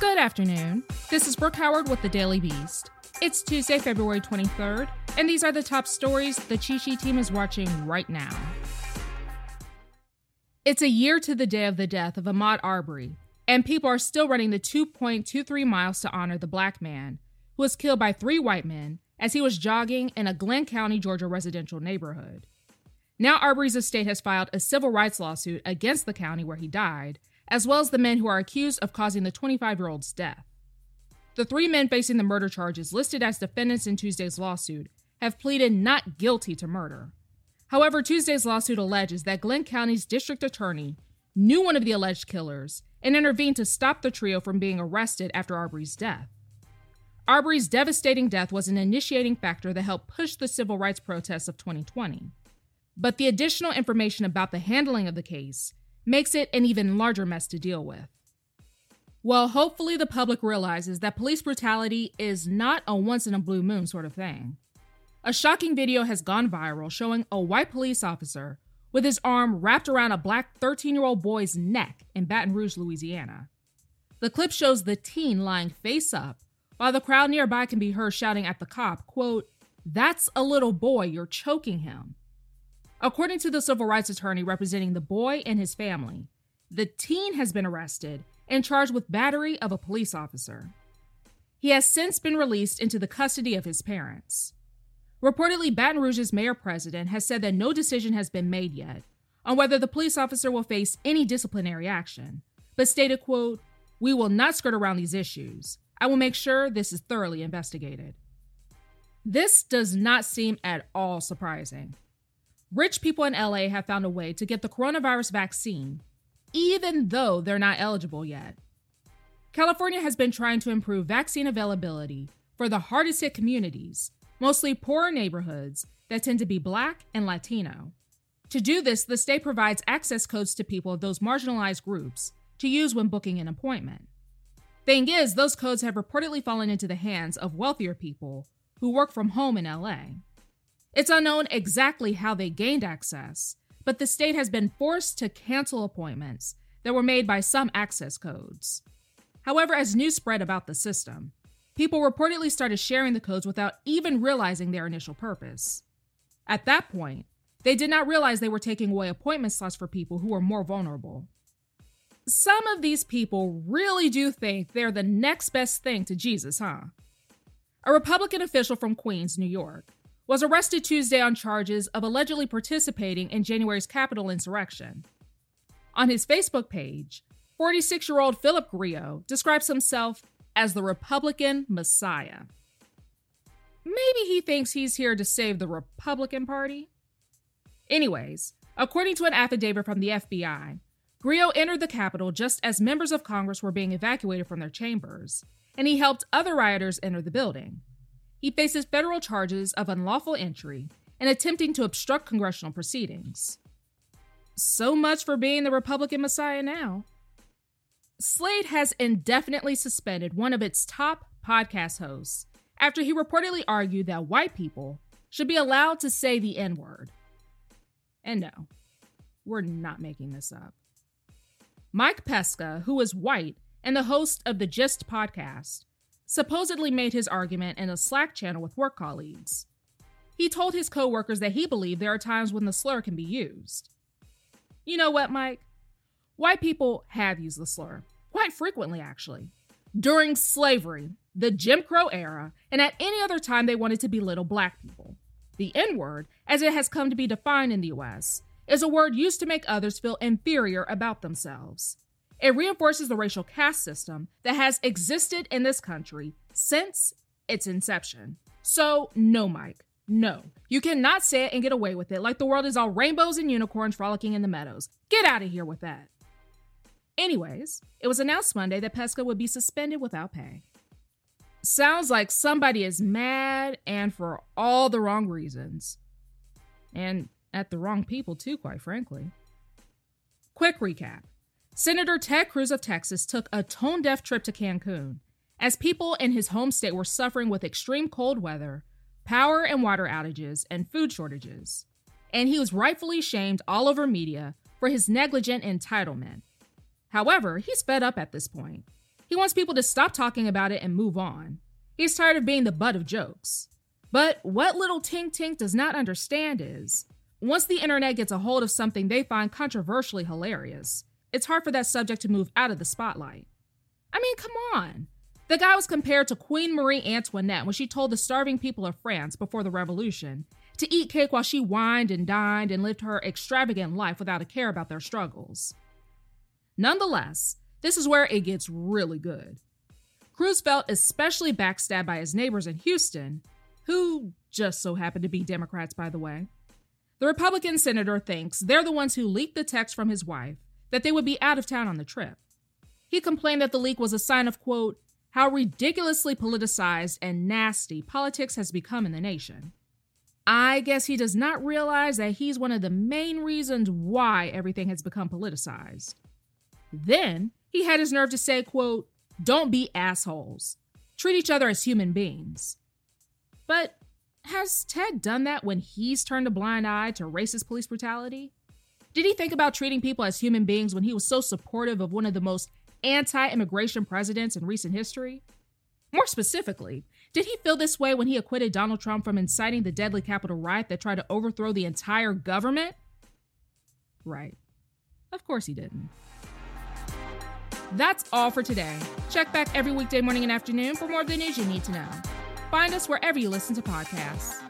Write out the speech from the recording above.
Good afternoon. This is Brooke Howard with the Daily Beast. It's Tuesday, February 23rd, and these are the top stories the Chi Chi team is watching right now. It's a year to the day of the death of Ahmaud Arbery, and people are still running the 2.23 miles to honor the black man who was killed by three white men as he was jogging in a Glynn County, Georgia residential neighborhood. Now, Arbery's estate has filed a civil rights lawsuit against the county where he died, as well as the men who are accused of causing the 25 year old's death. The three men facing the murder charges listed as defendants in Tuesday's lawsuit have pleaded not guilty to murder. However, Tuesday's lawsuit alleges that Glynn County's district attorney knew one of the alleged killers and intervened to stop the trio from being arrested after Arbery's death. Arbery's devastating death was an initiating factor that helped push the civil rights protests of 2020. But the additional information about the handling of the case makes it an even larger mess to deal with. Well, hopefully, the public realizes that police brutality is not a once in a blue moon sort of thing. A shocking video has gone viral showing a white police officer with his arm wrapped around a black 13 year old boy's neck in Baton Rouge, Louisiana. The clip shows the teen lying face up while the crowd nearby can be heard shouting at the cop, quote, That's a little boy, you're choking him. According to the civil rights attorney representing the boy and his family, the teen has been arrested and charged with battery of a police officer. He has since been released into the custody of his parents. Reportedly, Baton Rouge's mayor president has said that no decision has been made yet on whether the police officer will face any disciplinary action, but stated, quote, "We will not skirt around these issues. I will make sure this is thoroughly investigated. This does not seem at all surprising. Rich people in LA have found a way to get the coronavirus vaccine, even though they're not eligible yet. California has been trying to improve vaccine availability for the hardest hit communities, mostly poorer neighborhoods that tend to be Black and Latino. To do this, the state provides access codes to people of those marginalized groups to use when booking an appointment. Thing is, those codes have reportedly fallen into the hands of wealthier people who work from home in LA. It's unknown exactly how they gained access, but the state has been forced to cancel appointments that were made by some access codes. However, as news spread about the system, people reportedly started sharing the codes without even realizing their initial purpose. At that point, they did not realize they were taking away appointment slots for people who were more vulnerable. Some of these people really do think they're the next best thing to Jesus, huh? A Republican official from Queens, New York, was arrested Tuesday on charges of allegedly participating in January's Capitol insurrection. On his Facebook page, 46 year old Philip Grillo describes himself as the Republican Messiah. Maybe he thinks he's here to save the Republican Party? Anyways, according to an affidavit from the FBI, Grillo entered the Capitol just as members of Congress were being evacuated from their chambers, and he helped other rioters enter the building. He faces federal charges of unlawful entry and attempting to obstruct congressional proceedings. So much for being the Republican Messiah now. Slate has indefinitely suspended one of its top podcast hosts after he reportedly argued that white people should be allowed to say the N word. And no, we're not making this up. Mike Pesca, who is white and the host of the Gist podcast, supposedly made his argument in a Slack channel with work colleagues. He told his coworkers that he believed there are times when the slur can be used. You know what, Mike? White people have used the slur, quite frequently, actually. During slavery, the Jim Crow era, and at any other time they wanted to belittle black people. The N word, as it has come to be defined in the US, is a word used to make others feel inferior about themselves. It reinforces the racial caste system that has existed in this country since its inception. So, no, Mike, no. You cannot say it and get away with it like the world is all rainbows and unicorns frolicking in the meadows. Get out of here with that. Anyways, it was announced Monday that Pesca would be suspended without pay. Sounds like somebody is mad and for all the wrong reasons. And at the wrong people, too, quite frankly. Quick recap Senator Ted Cruz of Texas took a tone deaf trip to Cancun as people in his home state were suffering with extreme cold weather, power and water outages, and food shortages. And he was rightfully shamed all over media for his negligent entitlement. However, he's fed up at this point. He wants people to stop talking about it and move on. He's tired of being the butt of jokes. But what little Tink Tink does not understand is once the internet gets a hold of something they find controversially hilarious, it's hard for that subject to move out of the spotlight. I mean, come on. The guy was compared to Queen Marie Antoinette when she told the starving people of France before the revolution to eat cake while she wined and dined and lived her extravagant life without a care about their struggles. Nonetheless, this is where it gets really good. Cruz felt especially backstabbed by his neighbors in Houston, who just so happened to be Democrats, by the way. The Republican senator thinks they're the ones who leaked the text from his wife that they would be out of town on the trip. He complained that the leak was a sign of, quote, how ridiculously politicized and nasty politics has become in the nation. I guess he does not realize that he's one of the main reasons why everything has become politicized. Then he had his nerve to say, quote, don't be assholes. Treat each other as human beings. But has Ted done that when he's turned a blind eye to racist police brutality? Did he think about treating people as human beings when he was so supportive of one of the most anti immigration presidents in recent history? More specifically, did he feel this way when he acquitted Donald Trump from inciting the deadly Capitol riot that tried to overthrow the entire government? Right. Of course he didn't. That's all for today. Check back every weekday morning and afternoon for more of the news you need to know. Find us wherever you listen to podcasts.